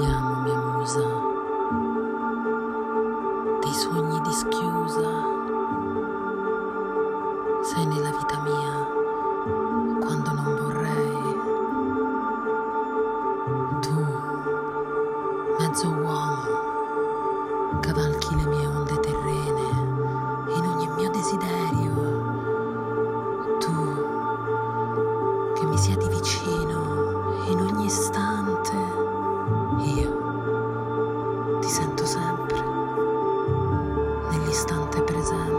parliamo, mia musa, dei sogni di schiusa. Sei nella vita mia quando non vorrei. Tu, mezzo uomo, cavalchi le mie onde terrene in ogni mio desiderio. Tu, che mi siedi vicino in ogni istante. Nell'istante presente.